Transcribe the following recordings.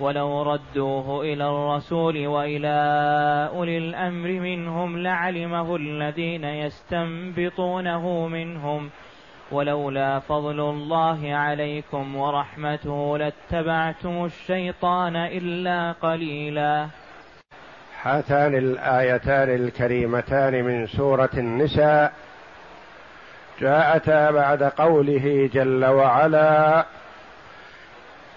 ولو ردوه إلى الرسول وإلى أولي الأمر منهم لعلمه الذين يستنبطونه منهم ولولا فضل الله عليكم ورحمته لاتبعتم الشيطان إلا قليلا. هاتان الآيتان الكريمتان من سورة النساء. جاءتا بعد قوله جل وعلا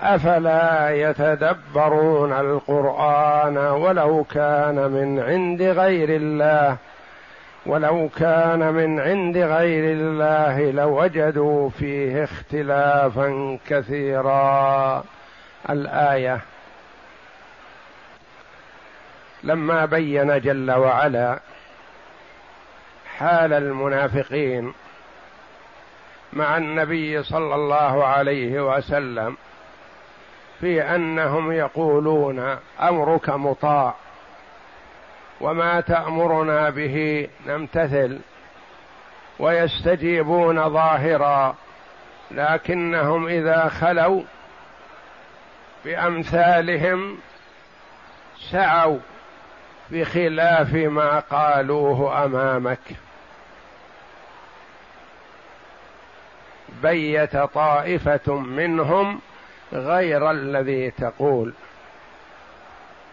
أفلا يتدبرون القرآن ولو كان من عند غير الله؟ ولو كان من عند غير الله لوجدوا فيه اختلافا كثيرا. الآية لما بين جل وعلا حال المنافقين مع النبي صلى الله عليه وسلم في أنهم يقولون أمرك مطاع وما تأمرنا به نمتثل ويستجيبون ظاهرا لكنهم إذا خلوا بأمثالهم سعوا بخلاف ما قالوه أمامك. بيت طائفة منهم غير الذي تقول.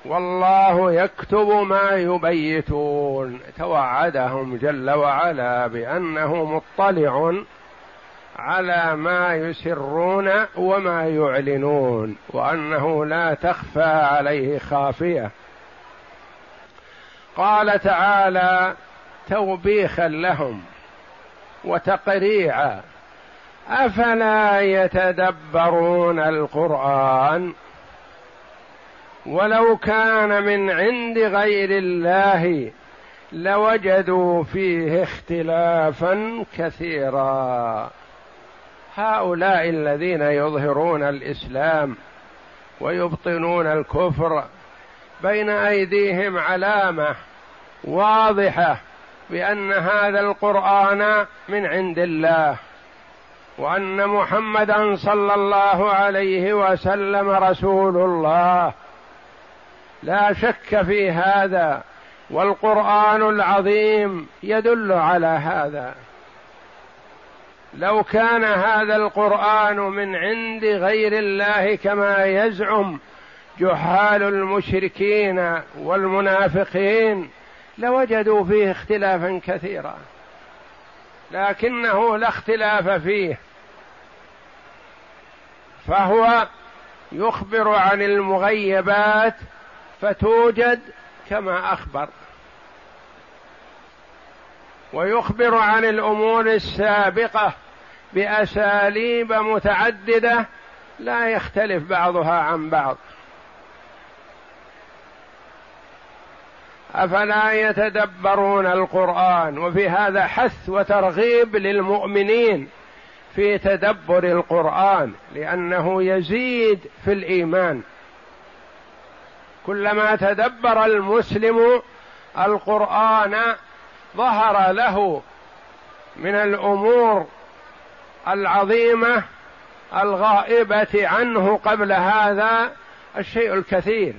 والله يكتب ما يبيتون. توعدهم جل وعلا بأنه مطلع على ما يسرون وما يعلنون وأنه لا تخفى عليه خافية. قال تعالى توبيخا لهم وتقريعا أفلا يتدبرون القرآن ولو كان من عند غير الله لوجدوا فيه اختلافا كثيرا. هؤلاء الذين يظهرون الإسلام ويبطنون الكفر بين أيديهم علامة واضحة بأن هذا القرآن من عند الله. وأن محمدا صلى الله عليه وسلم رسول الله. لا شك في هذا والقرآن العظيم يدل على هذا. لو كان هذا القرآن من عند غير الله كما يزعم جحال المشركين والمنافقين لوجدوا فيه اختلافا كثيرا. لكنه لا اختلاف فيه. فهو يخبر عن المغيبات فتوجد كما أخبر. ويخبر عن الأمور السابقة بأساليب متعددة لا يختلف بعضها عن بعض. أفلا يتدبرون القرآن وفي هذا حث وترغيب للمؤمنين في تدبر القرآن لأنه يزيد في الإيمان. كلما تدبر المسلم القرآن ظهر له من الأمور العظيمة الغائبة عنه قبل هذا الشيء الكثير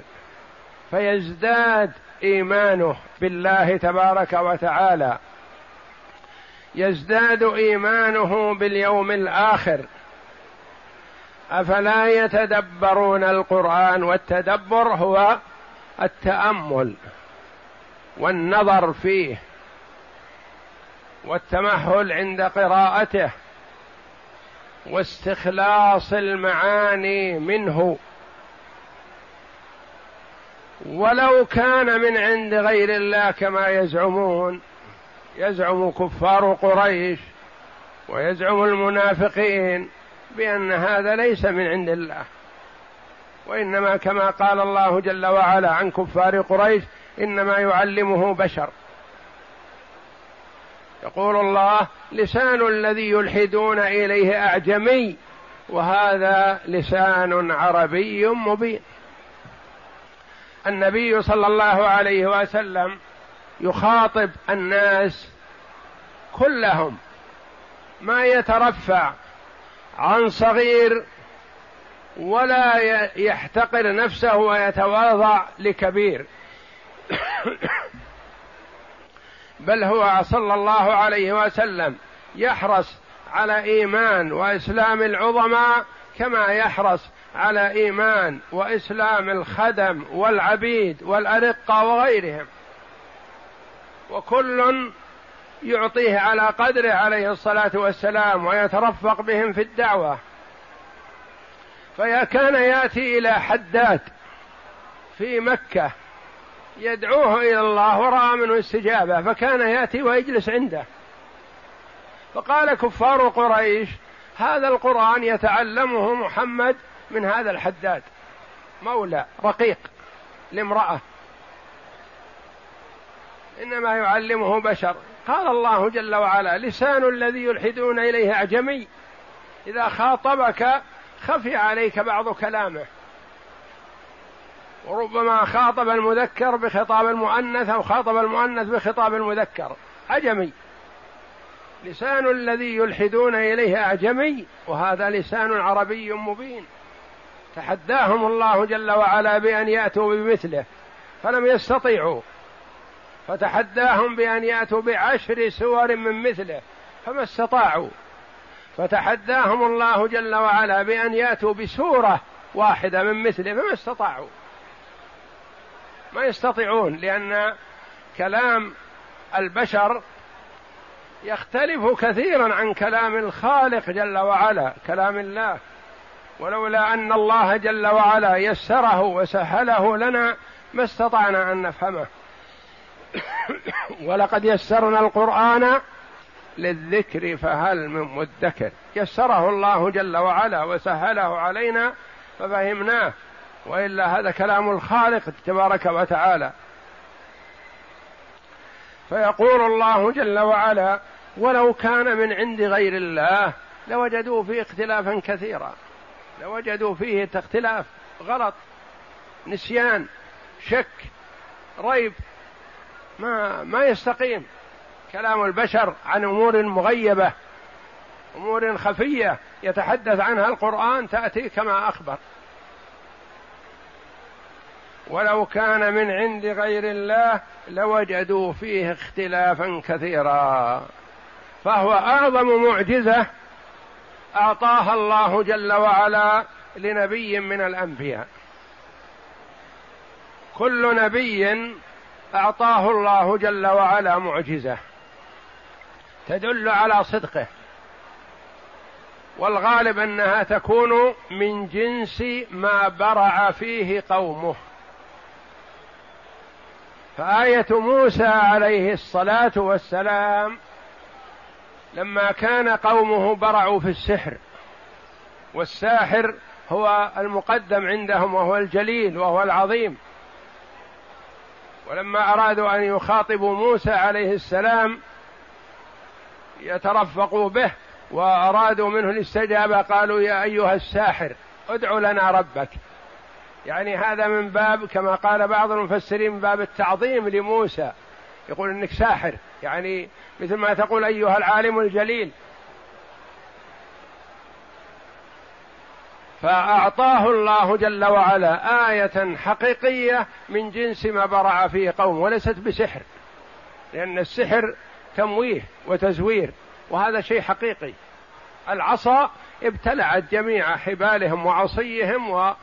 فيزداد إيمانه بالله تبارك وتعالى. يزداد إيمانه باليوم الآخر. أفلا يتدبرون القرآن والتدبر هو التأمل والنظر فيه والتمهل عند قراءته واستخلاص المعاني منه. ولو كان من عند غير الله كما يزعمون. يزعم كفار قريش ويزعم المنافقين بأن هذا ليس من عند الله. وإنما كما قال الله جل وعلا عن كفار قريش إنما يعلمه بشر. يقول الله لسان الذي يلحدون إليه أعجمي وهذا لسان عربي مبين. النبي صلى الله عليه وسلم يخاطب الناس كلهم ما يترفع عن صغير ولا يحتقر نفسه ويتواضع لكبير. بل هو صلى الله عليه وسلم يحرص على إيمان وإسلام العظماء كما يحرص على إيمان وإسلام الخدم والعبيد والأرقة وغيرهم. وكل يعطيه على قدره عليه الصلاة والسلام ويترفق بهم في الدعوة. فيا كان يأتي إلى حداد في مكة يدعوه إلى الله ورأى منه استجابة فكان يأتي ويجلس عنده. فقال كفار قريش هذا القرآن يتعلمه محمد من هذا الحداد. مولى رقيق لامرأة. إنما يعلمه بشر. قال الله جل وعلا لسان الذي يلحدون إليه أعجمي. إذا خاطبك خفي عليك بعض كلامه. وربما خاطب المذكر بخطاب المؤنث أو خاطب المؤنث بخطاب المذكر. عجمي لسان الذي يلحدون إليه أعجمي. وهذا لسان عربي مبين. تحداهم الله جل وعلا بأن يأتوا بمثله فلم يستطيعوا. فتحداهم بأن يأتوا بعشر سور من مثله فما استطاعوا. فتحداهم الله جل وعلا بأن يأتوا بسورة واحدة من مثله فما استطاعوا. ما يستطيعون لأن كلام البشر يختلف كثيرا عن كلام الخالق جل وعلا كلام الله. ولولا أن الله جل وعلا يسره وسهله لنا ما استطعنا أن نفهمه. ولقد يسرنا القرآن للذكر فهل من مدكر. يسره الله جل وعلا وسهله علينا ففهمناه. وإلا هذا كلام الخالق تبارك وتعالى. فيقول الله جل وعلا ولو كان من عند غير الله لوجدوا فيه اختلافا كثيرا. لوجدوا فيه اختلاف غلط نسيان شك ريب ما ما يستقيم. كلام البشر عن أمور مغيبة أمور خفية يتحدث عنها القرآن تأتي كما أخبر. ولو كان من عند غير الله لوجدوا فيه اختلافا كثيرا. فهو أعظم معجزة أعطاها الله جل وعلا لنبي من الأنبياء. كل نبي أعطاه الله جل وعلا معجزة تدل على صدقه. والغالب أنها تكون من جنس ما برع فيه قومه. فآية موسى عليه الصلاة والسلام لما كان قومه برعوا في السحر والساحر هو المقدم عندهم وهو الجليل وهو العظيم. ولما أرادوا أن يخاطبوا موسى عليه السلام يترفقوا به وأرادوا منه الاستجابة قالوا يا أيها الساحر ادع لنا ربك. يعني هذا من باب كما قال بعض المفسرين من باب التعظيم لموسى. يقول إنك ساحر. يعني مثل ما تقول أيها العالم الجليل. فأعطاه الله جل وعلا آية حقيقية من جنس ما برع فيه قوم وليست بسحر. لأن السحر تمويه وتزوير وهذا شيء حقيقي. العصا ابتلعت جميع حبالهم وعصيهم و...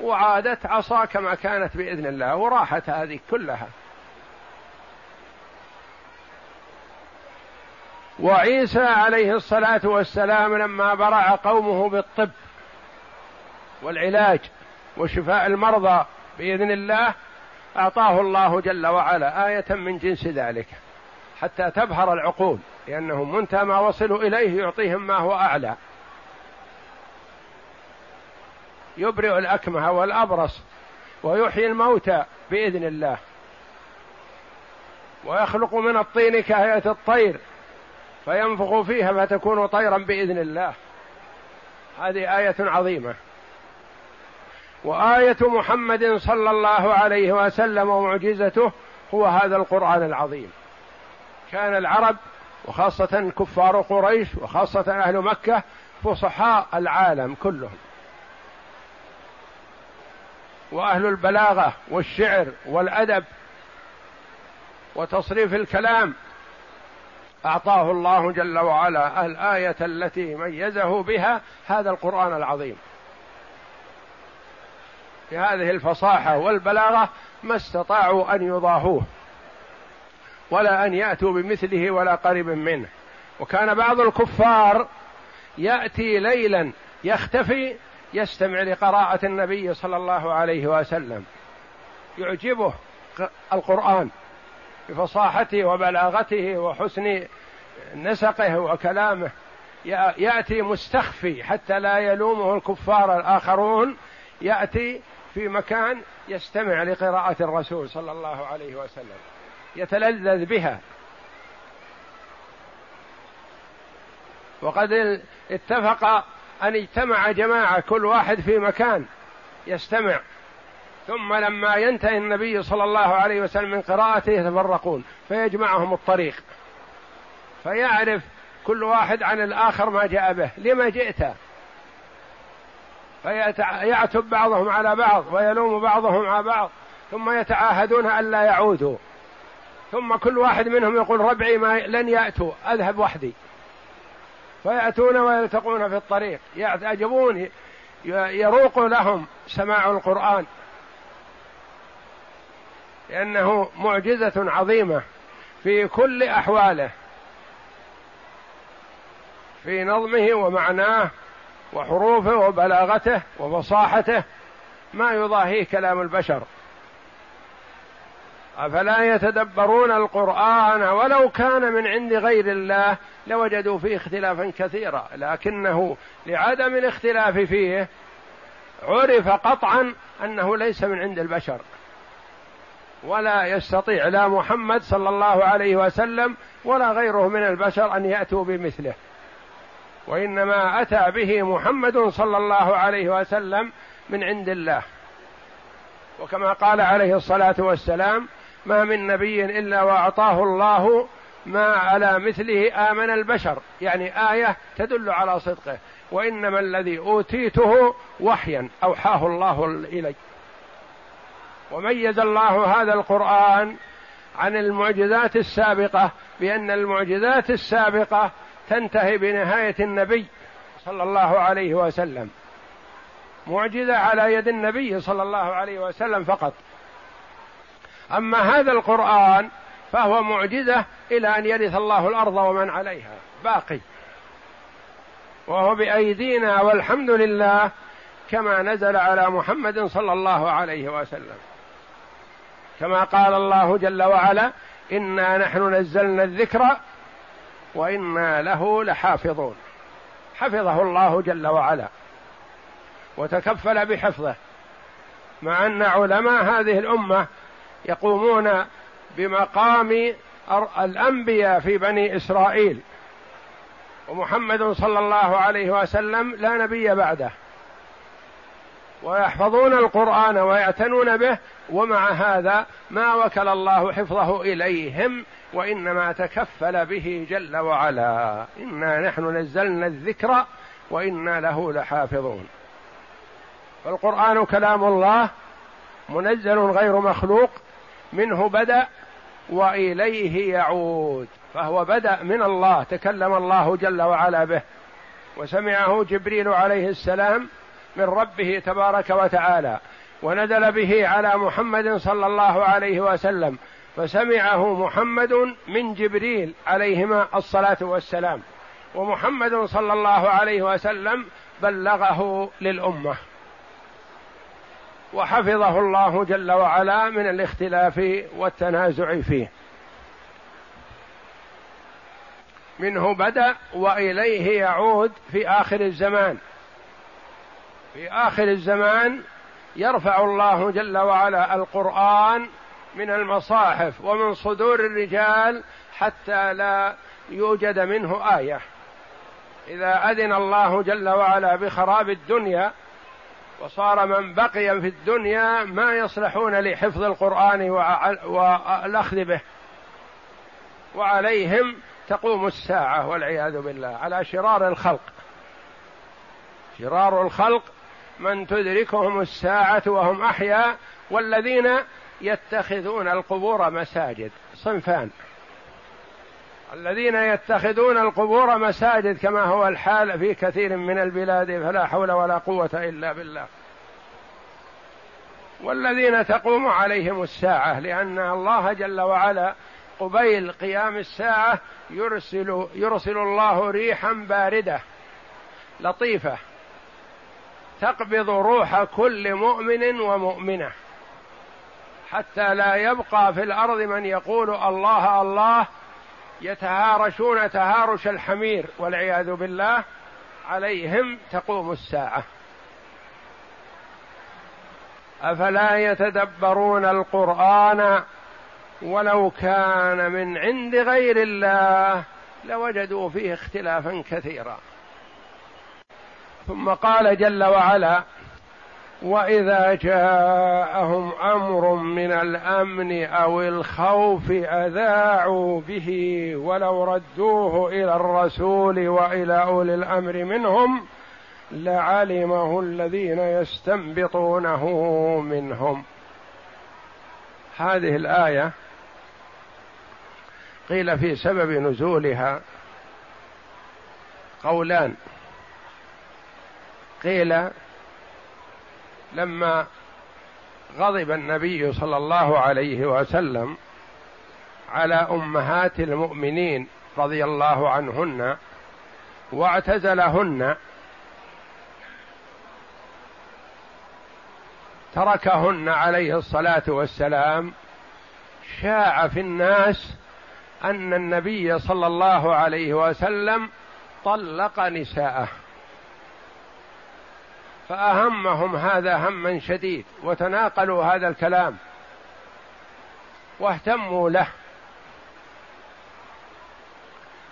وعادت عصا كما كانت بإذن الله وراحت هذه كلها. وعيسى عليه الصلاة والسلام لما برع قومه بالطب والعلاج وشفاء المرضى بإذن الله أعطاه الله جل وعلا آية من جنس ذلك حتى تبهر العقول لانهم منتهى ما وصلوا إليه يعطيهم ما هو أعلى. يبرئ الأكمه والأبرص ويحيي الموتى بإذن الله. ويخلق من الطين كهيئة الطير. فينفخ فيها فتكون طيرا بإذن الله. هذه آية عظيمة. وآية محمد صلى الله عليه وسلم ومعجزته هو هذا القرآن العظيم. كان العرب وخاصة كفار قريش وخاصة أهل مكة فصحاء العالم كلهم. وأهل البلاغة والشعر والأدب وتصريف الكلام أعطاه الله جل وعلا الآية التي ميزه بها هذا القرآن العظيم. بهذه الفصاحة والبلاغة ما استطاعوا أن يضاهوه ولا أن يأتوا بمثله ولا قريب منه. وكان بعض الكفار يأتي ليلا يختفي يستمع لقراءة النبي صلى الله عليه وسلم. يعجبه القرآن. بفصاحته وبلاغته وحسن نسقه وكلامه. يأتي مستخفي حتى لا يلومه الكفار الآخرون. يأتي في مكان يستمع لقراءة الرسول صلى الله عليه وسلم. يتلذذ بها. وقد اتفق أن اجتمع جماعة كل واحد في مكان يستمع. ثم لما ينتهي النبي صلى الله عليه وسلم من قراءته يتفرقون فيجمعهم الطريق. فيعرف كل واحد عن الآخر ما جاء به لما جئت. فيعتب بعضهم على بعض ويلوم بعضهم على بعض ثم يتعاهدون ألا يعودوا. ثم كل واحد منهم يقول ربعي ما لن يأتوا أذهب وحدي. فيأتون ويلتقون في الطريق يعجبون يروق لهم سماع القرآن. لأنه معجزة عظيمة في كل أحواله في نظمه ومعناه وحروفه وبلاغته وفصاحته ما يضاهيه كلام البشر. أفلا يتدبرون القرآن ولو كان من عند غير الله لوجدوا فيه اختلافا كثيرا لكنه لعدم الاختلاف فيه عرف قطعا أنه ليس من عند البشر. ولا يستطيع لا محمد صلى الله عليه وسلم ولا غيره من البشر أن يأتوا بمثله. وإنما أتى به محمد صلى الله عليه وسلم من عند الله. وكما قال عليه الصلاة والسلام ما من نبي إلا وأعطاه الله ما على مثله آمن البشر. يعني آية تدل على صدقه. وإنما الذي أوتيته وحيا أوحاه الله إلي. وميز الله هذا القرآن عن المعجزات السابقة بأن المعجزات السابقة تنتهي بنهاية النبي صلى الله عليه وسلم. معجزة على يد النبي صلى الله عليه وسلم فقط. أما هذا القرآن فهو معجزة إلى أن يرث الله الأرض ومن عليها. باقي. وهو بأيدينا والحمد لله كما نزل على محمد صلى الله عليه وسلم. كما قال الله جل وعلا إنا نحن نزلنا الذكر وإنا له لحافظون. حفظه الله جل وعلا وتكفل بحفظه مع أن علماء هذه الأمة يقومون بمقام الأنبياء في بني إسرائيل ومحمد صلى الله عليه وسلم لا نبي بعده. ويحفظون القرآن ويعتنون به ومع هذا ما وكل الله حفظه إليهم وإنما تكفل به جل وعلا. إنا نحن نزلنا الذكر وإنا له لحافظون. فالقرآن كلام الله منزل غير مخلوق منه بدأ وإليه يعود فهو بدأ من الله تكلم الله جل وعلا به. وسمعه جبريل عليه السلام من ربه تبارك وتعالى. ونزل به على محمد صلى الله عليه وسلم فسمعه محمد من جبريل عليهما الصلاة والسلام. ومحمد صلى الله عليه وسلم بلغه للأمة. وحفظه الله جل وعلا من الاختلاف والتنازع فيه. منه بدأ وإليه يعود في آخر الزمان. في آخر الزمان يرفع الله جل وعلا القرآن من المصاحف ومن صدور الرجال حتى لا يوجد منه آية. إذا أذن الله جل وعلا بخراب الدنيا وصار من بقي في الدنيا ما يصلحون لحفظ القرآن والأخذ به. وعليهم تقوم الساعة والعياذ بالله على شرار الخلق. شرار الخلق من تدركهم الساعة وهم أحياء والذين يتخذون القبور مساجد. صنفان. الذين يتخذون القبور مساجد كما هو الحال في كثير من البلاد فلا حول ولا قوة إلا بالله. والذين تقوم عليهم الساعة لأن الله جل وعلا قبيل قيام الساعة يرسل يرسل الله ريحا باردة لطيفة. تقبض روح كل مؤمن ومؤمنة حتى لا يبقى في الأرض من يقول الله الله يتهارشون تهارش الحمير والعياذ بالله عليهم تقوم الساعة. أفلا يتدبرون القرآن ولو كان من عند غير الله لوجدوا فيه اختلافا كثيرا. ثم قال جل وعلا وإذا جاءهم أمر من الأمن أو الخوف أذاعوا به ولو ردوه إلى الرسول وإلى أولي الأمر منهم لعلمه الذين يستنبطونه منهم. هذه الآية قيل في سبب نزولها قولان. قيل لما غضب النبي صلى الله عليه وسلم على أمهات المؤمنين رضي الله عنهن واعتزلهن تركهن عليه الصلاة والسلام شاع في الناس أن النبي صلى الله عليه وسلم طلق نساءه. فأهمهم هذا هما شديد وتناقلوا هذا الكلام واهتموا له.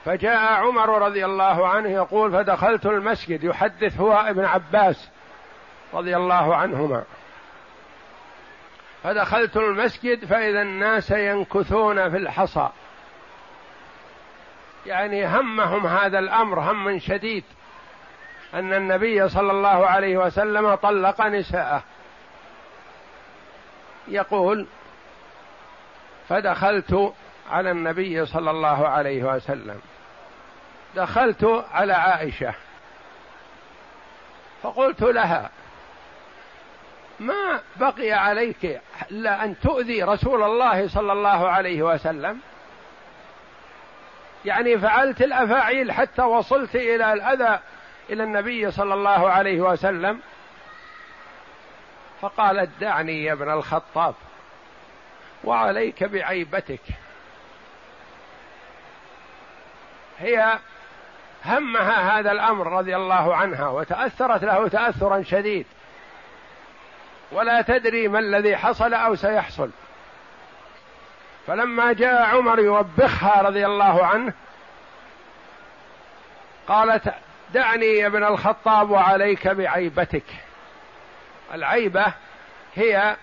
فجاء عمر رضي الله عنه يقول فدخلت المسجد يحدث هو ابن عباس رضي الله عنهما. فدخلت المسجد فإذا الناس ينكثون في الحصى. يعني همهم هذا الأمر هم شديد. أن النبي صلى الله عليه وسلم طلق نساءه. يقول فدخلت على النبي صلى الله عليه وسلم. دخلت على عائشة. فقلت لها ما بقي عليك إلا أن تؤذي رسول الله صلى الله عليه وسلم؟ يعني فعلت الأفاعيل حتى وصلت إلى الأذى إلى النبي صلى الله عليه وسلم فقالت دعني يا ابن الخطاب وعليك بعيبتك. هي همها هذا الأمر رضي الله عنها وتأثرت له تاثرا شديد. ولا تدري ما الذي حصل أو سيحصل. فلما جاء عمر يوبخها رضي الله عنه قالت دعني يا ابن الخطاب وعليك بعيبتك. العيبة هي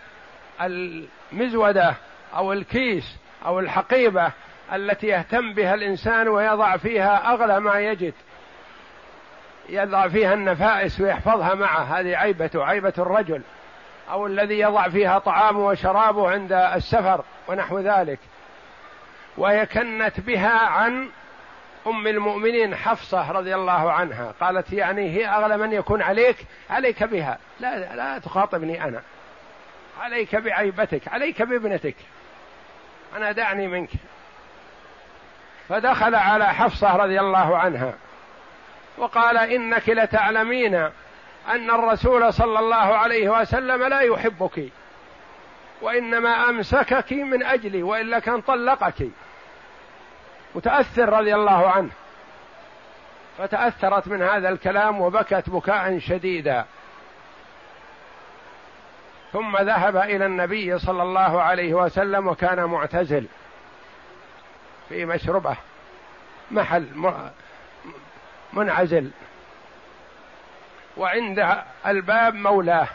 المزودة أو الكيس أو الحقيبة التي يهتم بها الإنسان ويضع فيها أغلى ما يجد. يضع فيها النفائس ويحفظها معه. هذه عيبته عيبة الرجل. أو الذي يضع فيها طعامه وشرابه عند السفر ونحو ذلك. وهي كنت بها عن أم المؤمنين حفصة رضي الله عنها قالت يعني هي أغلى من يكون عليك عليك بها. لا لا تخاطبني أنا. عليك بعيبتك عليك بابنتك. أنا دعني منك. فدخل على حفصة رضي الله عنها وقال إنك لتعلمين أن الرسول صلى الله عليه وسلم لا يحبك وإنما أمسكك من أجلي والا كان طلقك متأثر رضي الله عنه. فتأثرت من هذا الكلام وبكت بكاء شديدا. ثم ذهب إلى النبي صلى الله عليه وسلم وكان معتزل في مشربة. محل منعزل. وعند الباب مولاه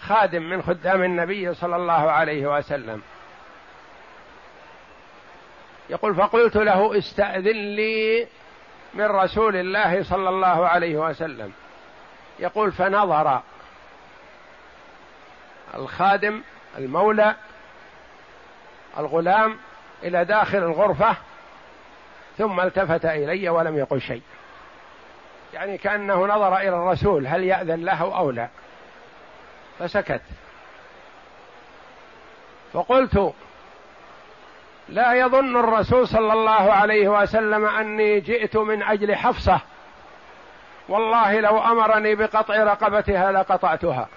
خادم من خدام النبي صلى الله عليه وسلم. يقول فقلت له استأذن لي من رسول الله صلى الله عليه وسلم. يقول فنظر الخادم المولى الغلام إلى داخل الغرفة ثم التفت إلي ولم يقل شيء. يعني كأنه نظر إلى الرسول هل يأذن له أو لا. فسكت. فقلت لا يظن الرسول صلى الله عليه وسلم أني جئت من أجل حفصة. والله لو أمرني بقطع رقبتها لقطعتها.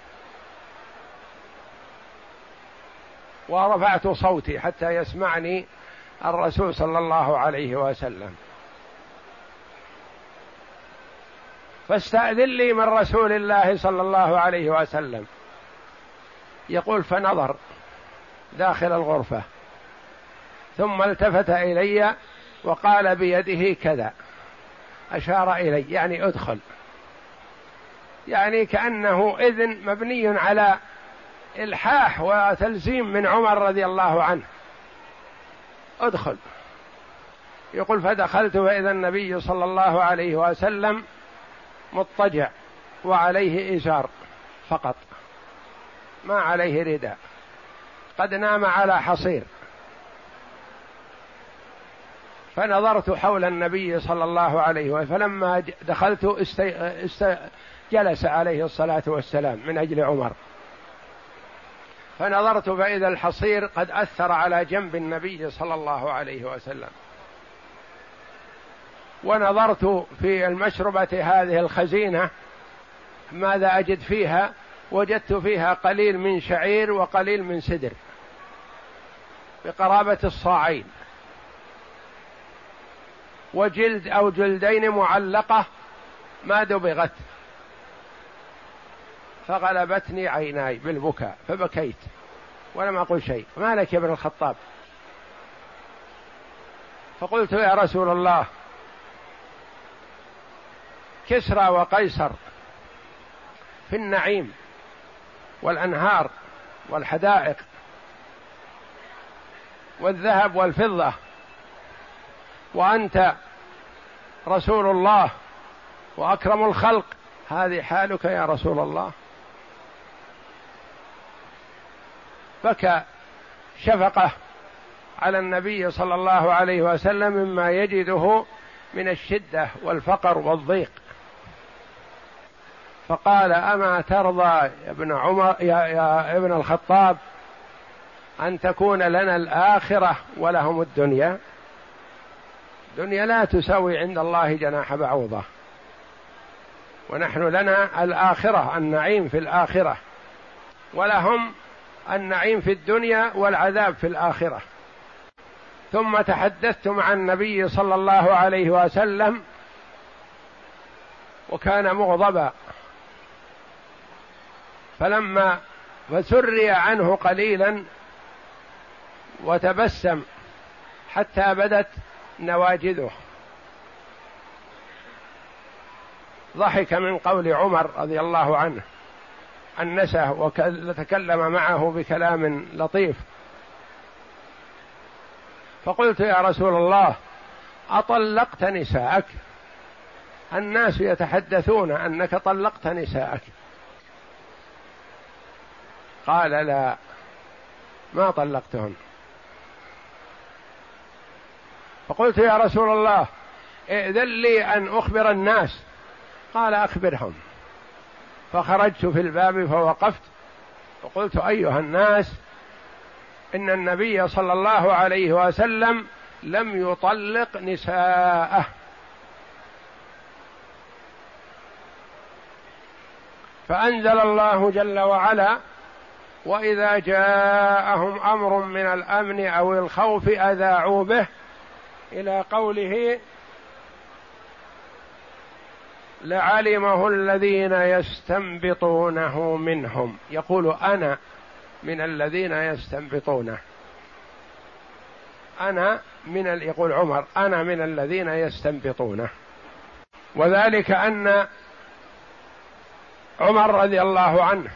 ورفعت صوتي حتى يسمعني الرسول صلى الله عليه وسلم. فاستأذن لي من رسول الله صلى الله عليه وسلم. يقول فنظر داخل الغرفة. ثم التفت إلي وقال بيده كذا. أشار إلي يعني ادخل. يعني كأنه إذن مبني على إلحاح وتلزيم من عمر رضي الله عنه. ادخل. يقول فدخلت فإذا النبي صلى الله عليه وسلم مضطجع وعليه إزار فقط. ما عليه رداء. قد نام على حصير. فنظرت حول النبي صلى الله عليه وسلم فلما دخلت استي... است... جلس عليه الصلاة والسلام من أجل عمر. فنظرت فإذا الحصير قد أثر على جنب النبي صلى الله عليه وسلم. ونظرت في المشربة هذه الخزينة ماذا أجد فيها؟ وجدت فيها قليل من شعير وقليل من سدر بقرابة الصاعين. وجلد أو جلدين معلقة ما دبغت. فغلبتني عيناي بالبكاء فبكيت. ولم أقل شيء. ما لك يا ابن الخطاب؟ فقلت يا رسول الله كسرى وقيصر في النعيم والأنهار والحدائق والذهب والفضة وأنت رسول الله وأكرم الخلق هذه حالك يا رسول الله. بكى شفقة على النبي صلى الله عليه وسلم مما يجده من الشدة والفقر والضيق. فقال أما ترضى يا ابن عمر يا, يا ابن الخطاب أن تكون لنا الآخرة ولهم الدنيا؟ الدنيا لا تساوي عند الله جناح بعوضة. ونحن لنا الآخرة النعيم في الآخرة. ولهم النعيم في الدنيا والعذاب في الآخرة. ثم تحدثت مع النبي صلى الله عليه وسلم وكان مغضبا. فلما فسري عنه قليلا وتبسم حتى بدت نواجذه. ضحك من قول عمر رضي الله عنه أنسه وتكلم معه بكلام لطيف. فقلت يا رسول الله أطلقت نساءك؟ الناس يتحدثون أنك طلقت نساءك. قال لا ما طلقتهن فقلت يا رسول الله ائذن لي أن أخبر الناس. قال أخبرهم. فخرجت في الباب فوقفت. وقلت أيها الناس إن النبي صلى الله عليه وسلم لم يطلق نساءه. فأنزل الله جل وعلا وإذا جاءهم أمر من الأمن أو الخوف أذاعوا به. إلى قوله لعلمه الذين يستنبطونه منهم. يقول أنا من الذين يستنبطونه. أنا من يقول عمر أنا من الذين يستنبطونه. وذلك أن عمر رضي الله عنه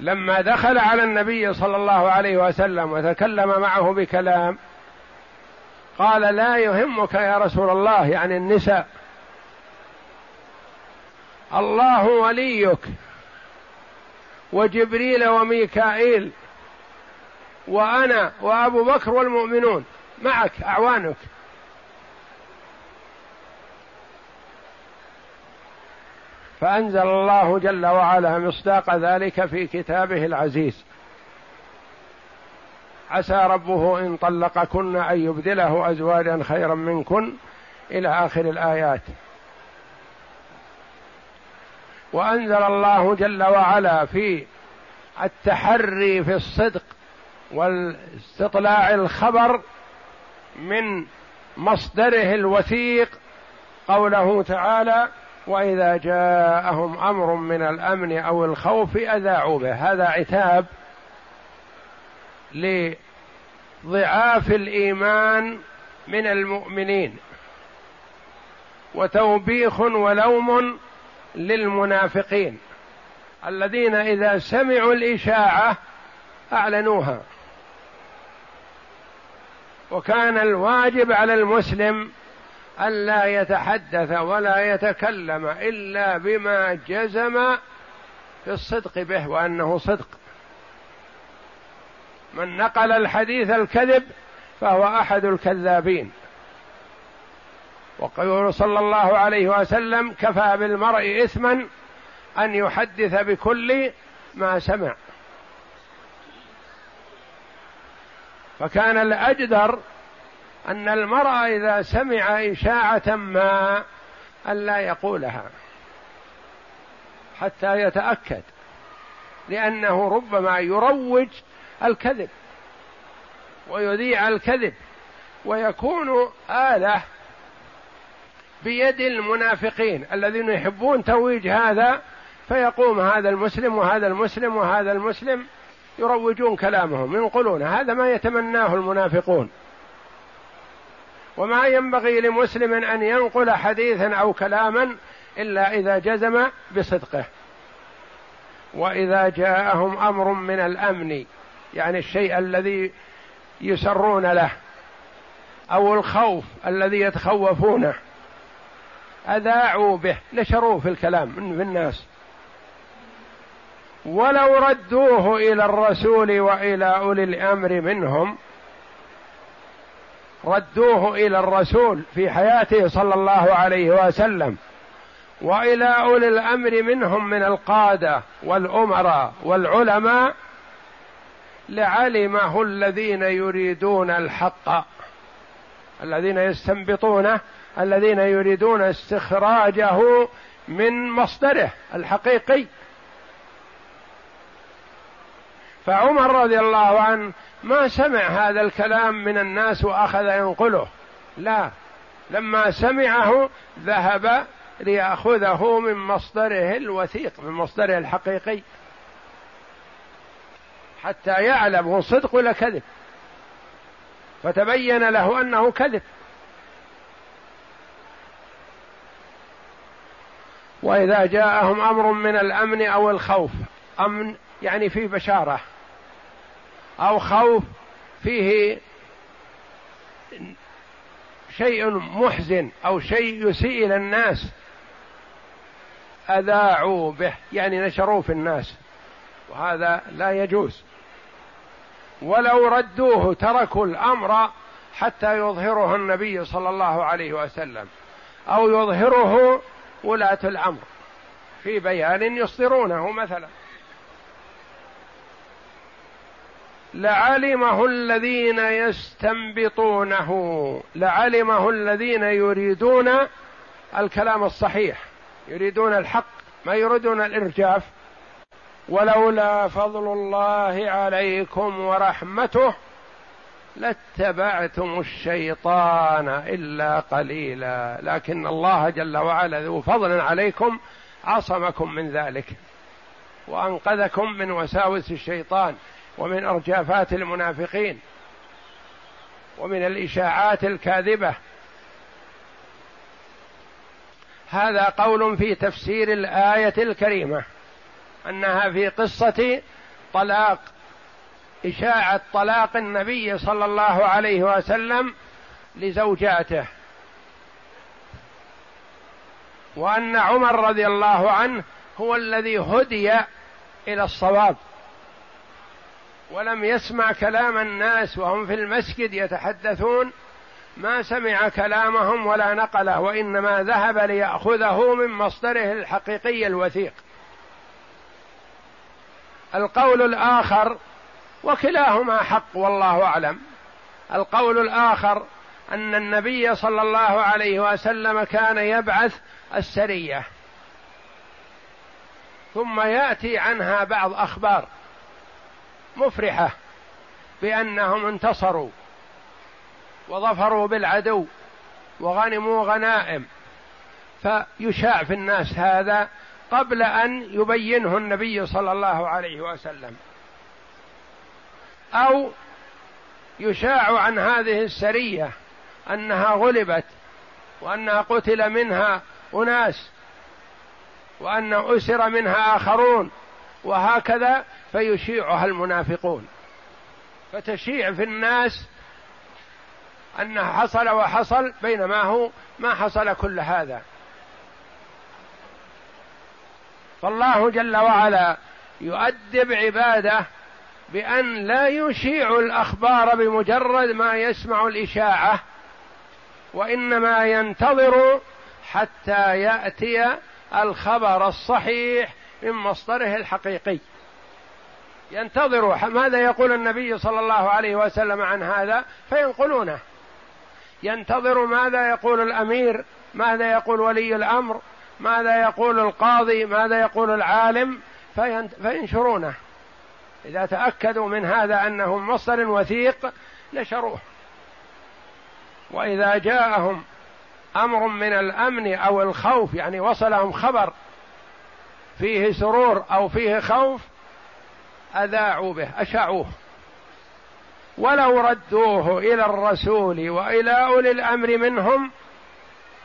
لما دخل على النبي صلى الله عليه وسلم وتكلم معه بكلام قال لا يهمك يا رسول الله يعني النساء. الله وليك وجبريل وميكائيل وأنا وأبو بكر والمؤمنون معك أعوانك. فأنزل الله جل وعلا مصداق ذلك في كتابه العزيز. عسى ربه إن طلقكن أن يبدله أزواجا خيرا منكن إلى آخر الآيات. وأنزل الله جل وعلا في التحري في الصدق واستطلاع الخبر من مصدره الوثيق قوله تعالى وإذا جاءهم أمر من الأمن أو الخوف أذاعوا به. هذا عتاب لضعاف الإيمان من المؤمنين وتوبيخ ولوم للمنافقين الذين إذا سمعوا الإشاعة أعلنوها. وكان الواجب على المسلم الا يتحدث ولا يتكلم إلا بما جزم في الصدق به وأنه صدق. من نقل الحديث الكذب فهو أحد الكذابين. وقول صلى الله عليه وسلم كفى بالمرء إثما أن يحدث بكل ما سمع. فكان الأجدر أن المرء إذا سمع إشاعة ما الا يقولها حتى يتأكد لأنه ربما يروج الكذب ويذيع الكذب ويكون آلة بيد المنافقين الذين يحبون تويج هذا فيقوم هذا المسلم وهذا المسلم وهذا المسلم يروجون كلامهم ينقلون. هذا ما يتمناه المنافقون. وما ينبغي لمسلم أن ينقل حديثا أو كلاما إلا إذا جزم بصدقه. وإذا جاءهم أمر من الأمن يعني الشيء الذي يسرون له أو الخوف الذي يتخوفونه أذاعوا به نشروه في الكلام من الناس. ولو ردوه إلى الرسول وإلى أولي الأمر منهم ردوه إلى الرسول في حياته صلى الله عليه وسلم وإلى أولي الأمر منهم من القادة والأمراء والعلماء لعلمه الذين يريدون الحق الذين يستنبطونه الذين يريدون استخراجه من مصدره الحقيقي. فعمر رضي الله عنه ما سمع هذا الكلام من الناس وأخذ ينقله. لا لما سمعه ذهب ليأخذه من مصدره الوثيق من مصدره الحقيقي. حتى يعلم هو صدق ولا كذب؟ فتبين له أنه كذب. وإذا جاءهم أمر من الأمن أو الخوف أمن يعني في بشارة أو خوف فيه شيء محزن أو شيء يسيء إلى الناس أذاعوا به يعني نشروه في الناس. وهذا لا يجوز. ولو ردوه تركوا الأمر حتى يظهره النبي صلى الله عليه وسلم أو يظهره ولاة الأمر في بيان يصدرونه مثلا. لعلمه الذين يستنبطونه لعلمه الذين يريدون الكلام الصحيح يريدون الحق ما يريدون الإرجاف ولولا فضل الله عليكم ورحمته لاتبعتم الشيطان إلا قليلا. لكن الله جل وعلا ذو فضل عليكم عصمكم من ذلك وأنقذكم من وساوس الشيطان ومن أرجافات المنافقين ومن الإشاعات الكاذبة. هذا قول في تفسير الآية الكريمة. أنها في قصة طلاق إشاعة طلاق النبي صلى الله عليه وسلم لزوجاته. وأن عمر رضي الله عنه هو الذي هدي إلى الصواب. ولم يسمع كلام الناس وهم في المسجد يتحدثون ما سمع كلامهم ولا نقله وإنما ذهب ليأخذه من مصدره الحقيقي الوثيق. القول الآخر وكلاهما حق والله أعلم. القول الآخر أن النبي صلى الله عليه وسلم كان يبعث السرية ثم يأتي عنها بعض أخبار مفرحة بأنهم انتصروا وظفروا بالعدو وغنموا غنائم فيشاع في الناس هذا قبل أن يبينه النبي صلى الله عليه وسلم. أو يشاع عن هذه السرية أنها غلبت وأنها قتل منها أناس وأن أسر منها آخرون وهكذا فيشيعها المنافقون. فتشيع في الناس أنها حصل وحصل بينما هو ما حصل كل هذا. فالله جل وعلا يؤدب عباده بأن لا يشيع الأخبار بمجرد ما يسمع الإشاعة وإنما ينتظر حتى يأتي الخبر الصحيح من مصدره الحقيقي. ينتظر ماذا يقول النبي صلى الله عليه وسلم عن هذا؟ فينقلونه. ينتظر ماذا يقول الأمير؟ ماذا يقول ولي الأمر؟ ماذا يقول القاضي ماذا يقول العالم فينشرونه. إذا تأكدوا من هذا أنه مصدر وثيق نشروه. وإذا جاءهم أمر من الأمن أو الخوف يعني وصلهم خبر فيه سرور أو فيه خوف أذاعوا به أشاعوه ولو ردوه إلى الرسول وإلى أولي الأمر منهم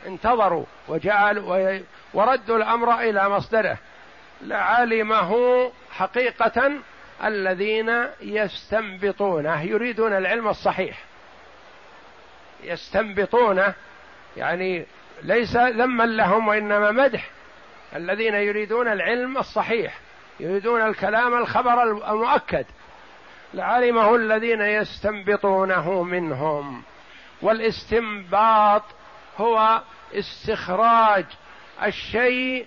انتظروا. وجعلوا وردوا الأمر إلى مصدره. لعلمه حقيقة الذين يستنبطونه يريدون العلم الصحيح. يستنبطونه يعني ليس ذما لهم وإنما مدح. الذين يريدون العلم الصحيح يريدون الكلام الخبر المؤكد. لعلمه الذين يستنبطونه منهم. والاستنباط هو استخراج الشيء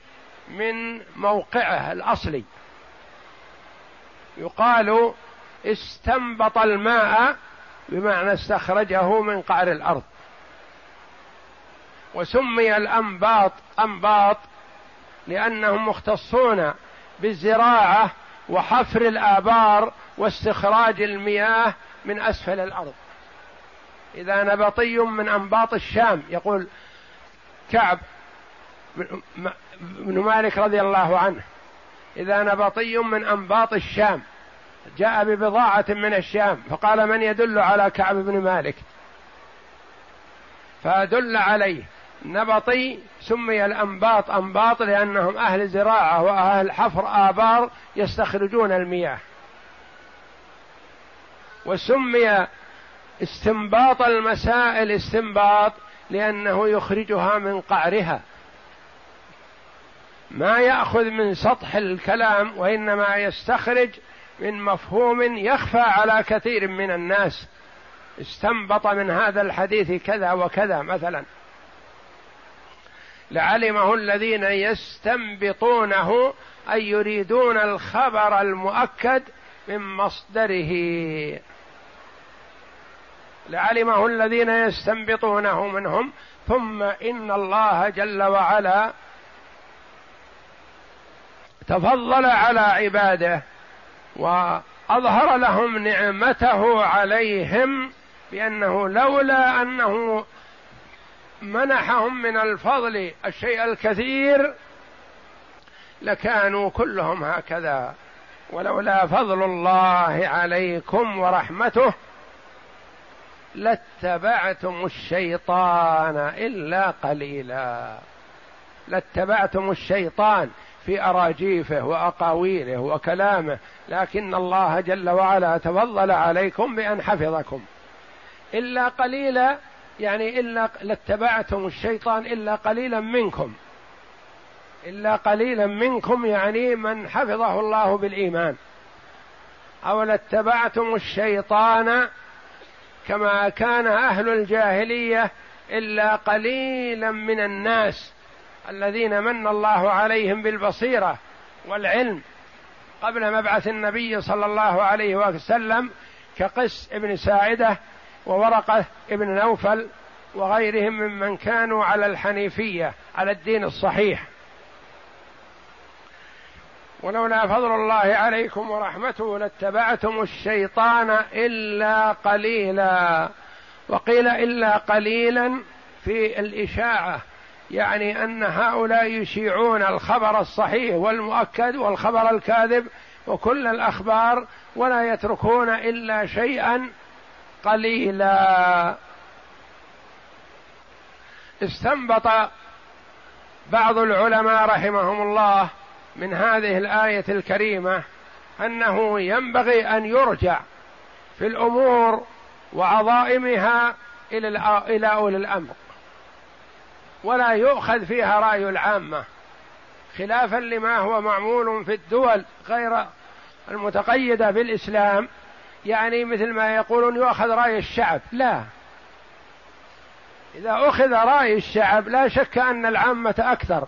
من موقعه الأصلي. يقال استنبط الماء بمعنى استخرجه من قعر الأرض. وسمي الأنباط أنباط لأنهم مختصون بالزراعة وحفر الآبار واستخراج المياه من أسفل الأرض. إذا نبطي من أنباط الشام يقول كعب بن مالك رضي الله عنه إذا نبطي من أنباط الشام جاء ببضاعة من الشام فقال من يدل على كعب بن مالك؟ فدل عليه نبطي سمي الأنباط أنباط لأنهم أهل زراعة وأهل حفر آبار يستخرجون المياه. وسمي استنباط المسائل استنباط لأنه يخرجها من قعرها. ما يأخذ من سطح الكلام وإنما يستخرج من مفهوم يخفى على كثير من الناس. استنبط من هذا الحديث كذا وكذا مثلا. لعلمه الذين يستنبطونه اي يريدون الخبر المؤكد من مصدره. لعلمه الذين يستنبطونه منهم ثم إن الله جل وعلا تفضل على عباده وأظهر لهم نعمته عليهم بأنه لولا أنه منحهم من الفضل الشيء الكثير لكانوا كلهم هكذا. ولولا فضل الله عليكم ورحمته لاتبعتم الشيطان إلا قليلا. لاتبعتم الشيطان في أراجيفه وأقاويله وكلامه لكن الله جل وعلا تفضل عليكم بأن حفظكم. إلا قليلا يعني إلا لاتبعتم الشيطان إلا قليلا منكم. إلا قليلا منكم يعني من حفظه الله بالإيمان. أو لاتبعتم الشيطان كما كان أهل الجاهلية إلا قليلا من الناس. الذين من الله عليهم بالبصيرة والعلم قبل مبعث النبي صلى الله عليه وسلم كقس ابن ساعدة وورقة ابن نوفل وغيرهم ممن كانوا على الحنيفية على الدين الصحيح. ولولا فضل الله عليكم ورحمته لاتبعتم الشيطان إلا قليلا وقيل إلا قليلا في الإشاعة. يعني أن هؤلاء يشيعون الخبر الصحيح والمؤكد والخبر الكاذب وكل الأخبار ولا يتركون إلا شيئا قليلا. استنبط بعض العلماء رحمهم الله من هذه الآية الكريمة أنه ينبغي أن يرجع في الأمور وعظائمها إلى أولي الأمر. ولا يؤخذ فيها رأي العامة خلافا لما هو معمول في الدول غير المتقيدة بالاسلام يعني مثل ما يقولون يؤخذ رأي الشعب. لا. إذا أخذ رأي الشعب لا شك أن العامة أكثر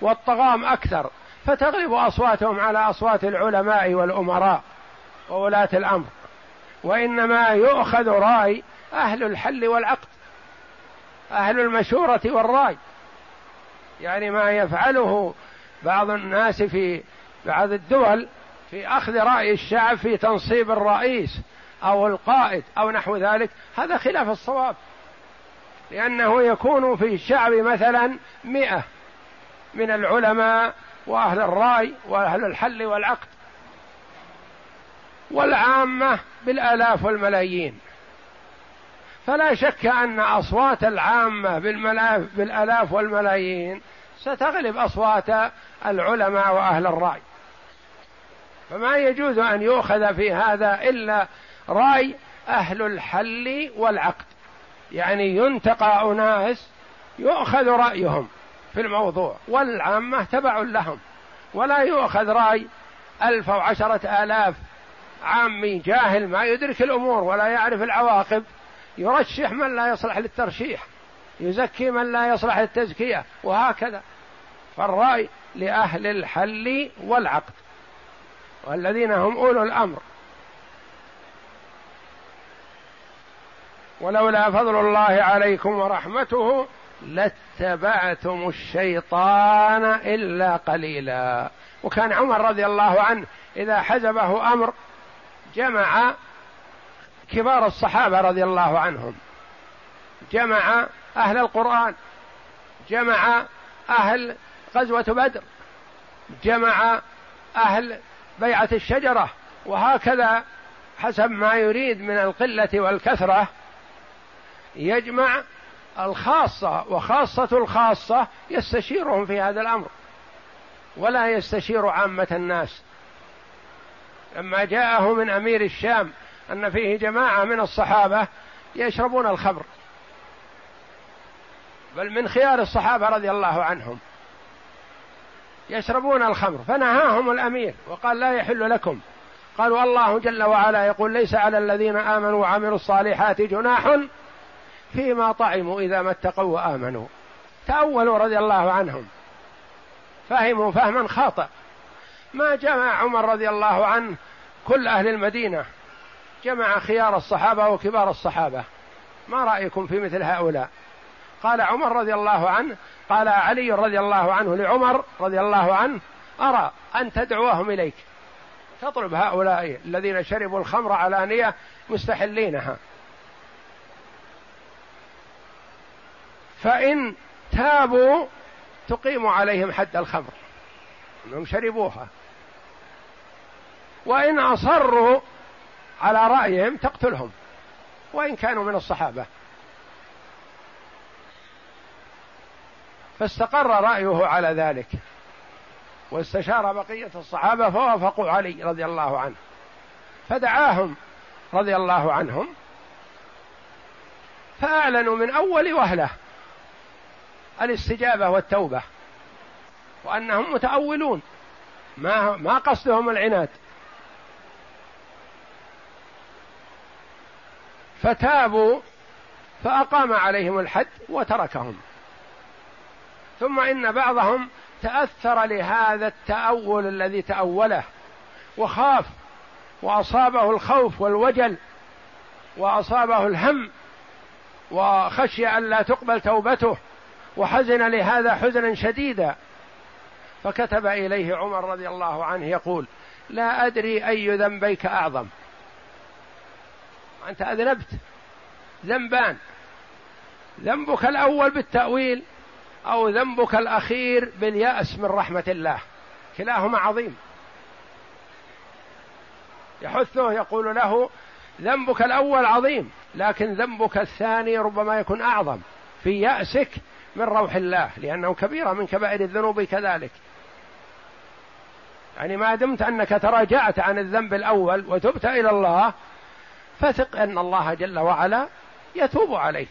والطغام أكثر فتغلب أصواتهم على أصوات العلماء والأمراء وولاة الأمر. وإنما يؤخذ رأي أهل الحل والعقد. أهل المشورة والرأي. يعني ما يفعله بعض الناس في بعض الدول في أخذ رأي الشعب في تنصيب الرئيس أو القائد أو نحو ذلك. هذا خلاف الصواب. لأنه يكون في الشعب مثلا مئة من العلماء وأهل الرأي وأهل الحل والعقد والعامة بالآلاف والملايين. فلا شك أن أصوات العامة بالألاف والملايين ستغلب أصوات العلماء وأهل الرأي. فما يجوز أن يؤخذ في هذا إلا رأي أهل الحل والعقد. يعني ينتقى أناس يؤخذ رأيهم في الموضوع والعامة تبع لهم. ولا يؤخذ رأي ألف أو عشرة آلاف عامي جاهل ما يدرك الأمور ولا يعرف العواقب. يرشح من لا يصلح للترشيح يزكي من لا يصلح للتزكية وهكذا. فالرأي لأهل الحل والعقد والذين هم أولو الأمر. ولولا فضل الله عليكم ورحمته لاتبعتم الشيطان إلا قليلا. وكان عمر رضي الله عنه إذا حزبه أمر جمع كبار الصحابة رضي الله عنهم. جمع أهل القرآن جمع أهل غزوة بدر جمع أهل بيعة الشجرة وهكذا حسب ما يريد من القلة والكثرة يجمع الخاصة وخاصة الخاصة يستشيرهم في هذا الأمر. ولا يستشير عامة الناس. لما جاءه من أمير الشام أن فيه جماعة من الصحابة يشربون الخمر. بل من خيار الصحابة رضي الله عنهم. يشربون الخمر فنهاهم الأمير وقال لا يحل لكم. قالوا الله جل وعلا يقول ليس على الذين آمنوا وعملوا الصالحات جناح فيما طعموا إذا ما اتقوا وآمنوا. تأولوا رضي الله عنهم. فهموا فهما خاطئ. ما جمع عمر رضي الله عنه كل أهل المدينة جمع خيار الصحابة وكبار الصحابة. ما رأيكم في مثل هؤلاء؟ قال عمر رضي الله عنه قال علي رضي الله عنه لعمر رضي الله عنه أرى أن تدعوهم إليك. تطلب هؤلاء الذين شربوا الخمر علانية مستحلينها. فإن تابوا تقيم عليهم حد الخمر. إنهم شربوها. وإن أصروا على رأيهم تقتلهم وإن كانوا من الصحابة. فاستقر رأيه على ذلك واستشار بقية الصحابة فوافقوا علي رضي الله عنه. فدعاهم رضي الله عنهم فأعلنوا من أول وهلة الاستجابة والتوبة وأنهم متأولون. ما ما قصدهم العناد. فتابوا فأقام عليهم الحد وتركهم. ثم إن بعضهم تأثر لهذا التأول الذي تأوله وخاف وأصابه الخوف والوجل وأصابه الهم وخشي أن لا تقبل توبته وحزن لهذا حزنا شديدا. فكتب إليه عمر رضي الله عنه يقول لا أدري أي ذنبيك أعظم. أنت أذنبت. ذنبان. ذنبك الأول بالتأويل أو ذنبك الأخير باليأس من رحمة الله. كلاهما عظيم. يحثه يقول له ذنبك الأول عظيم لكن ذنبك الثاني ربما يكون أعظم في يأسك من روح الله لأنه كبيرة من كبائر الذنوب كذلك. يعني ما دمت أنك تراجعت عن الذنب الأول وتبت إلى الله فثق أن الله جل وعلا يتوب عليك.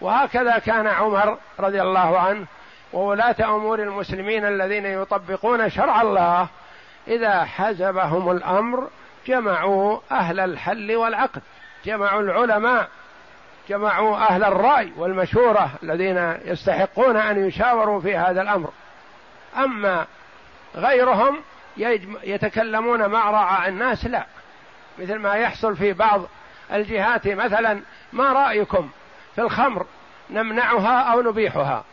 وهكذا كان عمر رضي الله عنه وولاة أمور المسلمين الذين يطبقون شرع الله إذا حزبهم الأمر جمعوا أهل الحل والعقد جمعوا العلماء جمعوا أهل الرأي والمشورة الذين يستحقون أن يشاوروا في هذا الأمر. أما غيرهم يتكلمون مع رعاع الناس لا. مثل ما يحصل في بعض الجهات مثلا ما رأيكم في الخمر نمنعها أو نبيحها؟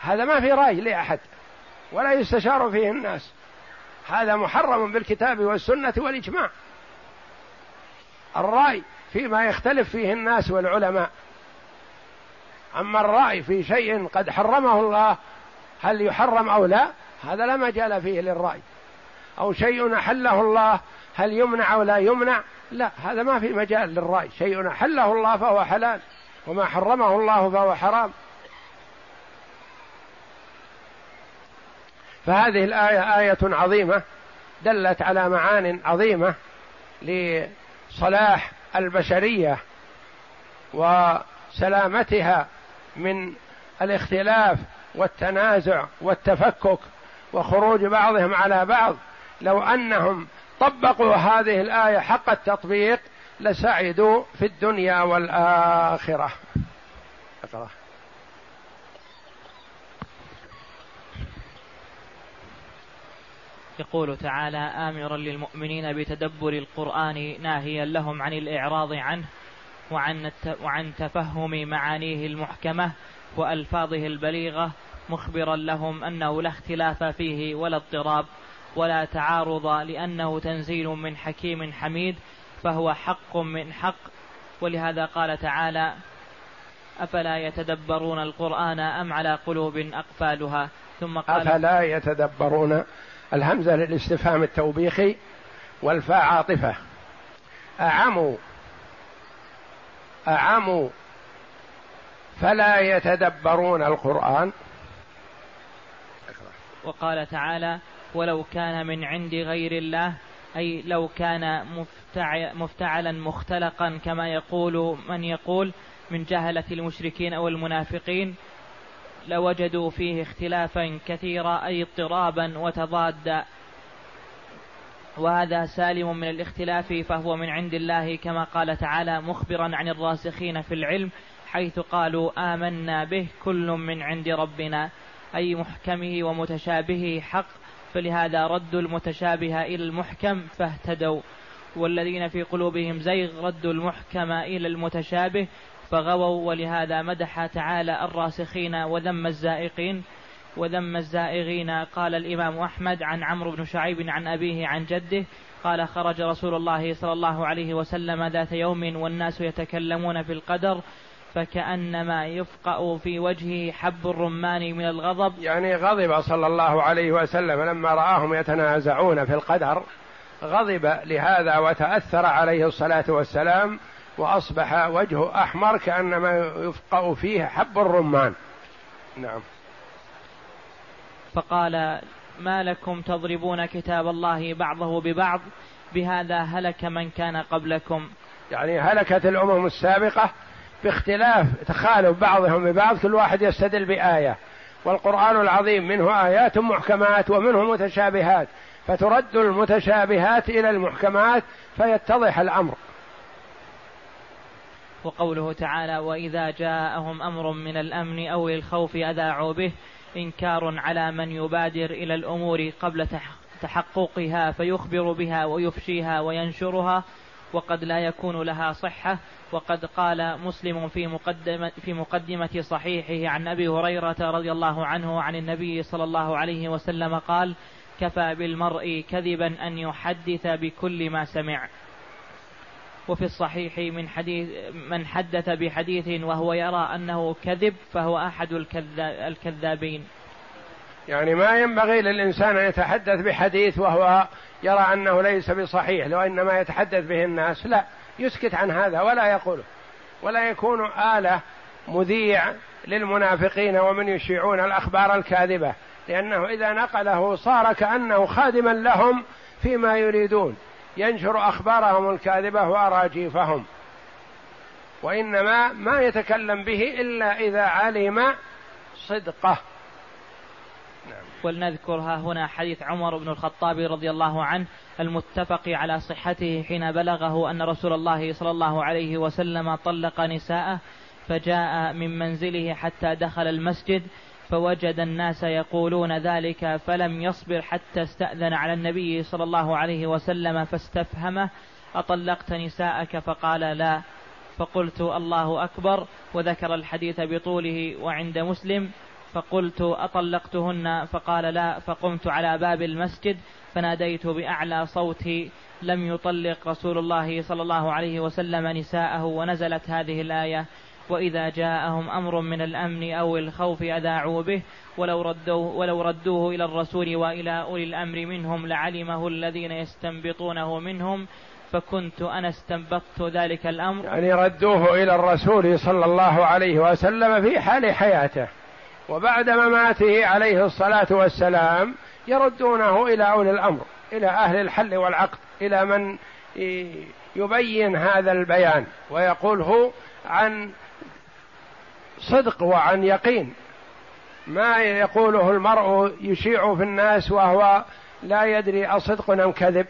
هذا ما في رأي لأحد ولا يستشار فيه الناس. هذا محرم بالكتاب والسنة والإجماع. الرأي فيما يختلف فيه الناس والعلماء. أما الرأي في شيء قد حرمه الله هل يحرم أو لا؟ هذا لا مجال فيه للرأي. أو شيء أحله الله هل يمنع أو لا يمنع؟ لا هذا ما في مجال للرأي. شيء أحله الله فهو حلال وما حرمه الله فهو حرام. فهذه الآية آية عظيمة دلت على معان عظيمة لصلاح البشرية وسلامتها من الاختلاف والتنازع والتفكك. وخروج بعضهم على بعض لو أنهم طبقوا هذه الآية حق التطبيق لسعدوا في الدنيا والآخرة أقرأ. يقول تعالى آمرا للمؤمنين بتدبر القرآن ناهيا لهم عن الإعراض عنه وعن وعن تفهم معانيه المحكمة وألفاظه البليغة مخبرا لهم أنه لا اختلاف فيه ولا اضطراب ولا تعارض لأنه تنزيل من حكيم حميد فهو حق من حق ولهذا قال تعالى أفلا يتدبرون القرآن أم على قلوب أقفالها؟ ثم قال أفلا يتدبرون الهمزة للاستفهام التوبيخي والفاء عاطفه اعموا اعموا فلا يتدبرون القرآن وقال تعالى ولو كان من عند غير الله أي لو كان مفتعلا مختلقا كما يقول من يقول من جهلة المشركين أو المنافقين لوجدوا فيه اختلافا كثيرا أي اضطرابا وتضادا وهذا سالم من الاختلاف فهو من عند الله كما قال تعالى مخبرا عن الراسخين في العلم حيث قالوا آمنا به كل من عند ربنا. أي محكمه ومتشابهه حق فلهذا ردوا المتشابه إلى المحكم فاهتدوا. والذين في قلوبهم زيغ ردوا المحكم إلى المتشابه فغووا ولهذا مدح تعالى الراسخين وذم الزائقين. وذم الزائغين قال الإمام أحمد عن عمرو بن شعيب عن أبيه عن جده قال خرج رسول الله صلى الله عليه وسلم ذات يوم والناس يتكلمون في القدر فكأنما يفقأ في وجهه حب الرمان من الغضب. يعني غضب صلى الله عليه وسلم لما رآهم يتنازعون في القدر غضب لهذا وتأثر عليه الصلاة والسلام وأصبح وجهه أحمر كأنما يفقأ فيه حب الرمان. نعم. فقال ما لكم تضربون كتاب الله بعضه ببعض؟ بهذا هلك من كان قبلكم. يعني هلكت الأمم السابقة باختلاف تخالف بعضهم ببعض كل واحد يستدل بآية. والقرآن العظيم منه آيات محكمات ومنه متشابهات. فترد المتشابهات إلى المحكمات فيتضح الأمر. وقوله تعالى وإذا جاءهم أمر من الأمن أو الخوف أذاعوا به إنكار على من يبادر إلى الأمور قبل تحققها فيخبر بها ويفشيها وينشرها. وقد لا يكون لها صحة. وقد قال مسلم في مقدمة, في مقدمة صحيحه عن أبي هريرة رضي الله عنه عن النبي صلى الله عليه وسلم قال كفى بالمرء كذبا أن يحدث بكل ما سمع. وفي الصحيح من حديث من حدث بحديث وهو يرى أنه كذب فهو أحد الكذابين. يعني ما ينبغي للإنسان أن يتحدث بحديث وهو يرى أنه ليس بصحيح لو إنما يتحدث به الناس لا يسكت عن هذا ولا يقوله. ولا يكون آلة مذيع للمنافقين ومن يشيعون الأخبار الكاذبة لأنه إذا نقله صار كأنه خادما لهم فيما يريدون. ينشر أخبارهم الكاذبة وأراجيفهم. وإنما ما يتكلم به إلا إذا علم صدقه. ولنذكرها هنا حديث عمر بن الخطاب رضي الله عنه المتفق على صحته حين بلغه أن رسول الله صلى الله عليه وسلم طلق نساءه فجاء من منزله حتى دخل المسجد فوجد الناس يقولون ذلك فلم يصبر حتى استأذن على النبي صلى الله عليه وسلم فاستفهمه أطلقت نساءك؟ فقال لا. فقلت الله أكبر وذكر الحديث بطوله وعند مسلم فقلت أطلقتهن فقال لا فقمت على باب المسجد فناديت بأعلى صوتي لم يطلق رسول الله صلى الله عليه وسلم نساءه ونزلت هذه الآية وإذا جاءهم أمر من الأمن أو الخوف أذاعوا به ولو ردوه, ولو ردوه إلى الرسول وإلى أولي الأمر منهم لعلمه الذين يستنبطونه منهم فكنت أنا استنبطت ذلك الأمر. يعني ردوه إلى الرسول صلى الله عليه وسلم في حال حياته. وبعد مماته عليه الصلاة والسلام يردونه إلى أولي الأمر إلى أهل الحل والعقد إلى من يبين هذا البيان ويقوله عن صدق وعن يقين. ما يقوله المرء يشيع في الناس وهو لا يدري أصدق أم كذب.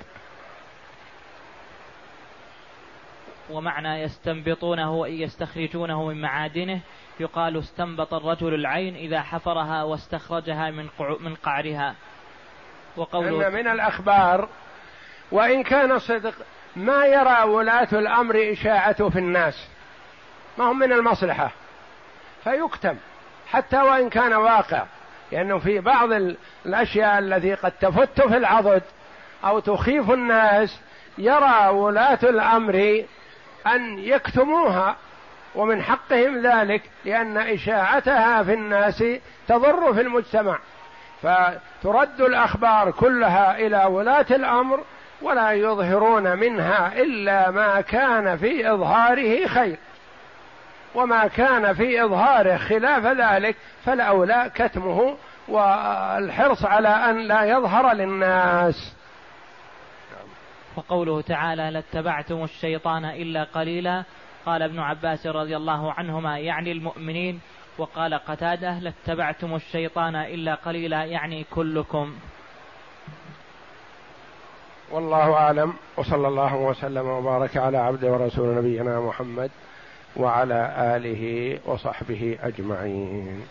ومعنى يستنبطونه أي يستخرجونه من معادنه يقال استنبط الرجل العين إذا حفرها واستخرجها من من قعرها. وقوله إن من الأخبار وإن كان صدق ما يرى ولاة الأمر إشاعته في الناس. ما هم من المصلحة. فيكتم حتى وإن كان واقع. لأنه في بعض الأشياء التي قد تفت في العضد أو تخيف الناس يرى ولاة الأمر أن يكتموها. ومن حقهم ذلك لأن إشاعتها في الناس تضر في المجتمع. فترد الأخبار كلها إلى ولاة الأمر ولا يظهرون منها إلا ما كان في إظهاره خير. وما كان في إظهاره خلاف ذلك فالأولى كتمه والحرص على أن لا يظهر للناس. وقوله تعالى لاتبعتم الشيطان إلا قليلا قال ابن عباس رضي الله عنهما يعني المؤمنين وقال قتادة لاتبعتم الشيطان إلا قليلا يعني كلكم. والله أعلم وصلى الله وسلم وبارك على عبد ورسول نبينا محمد وعلى آله وصحبه أجمعين.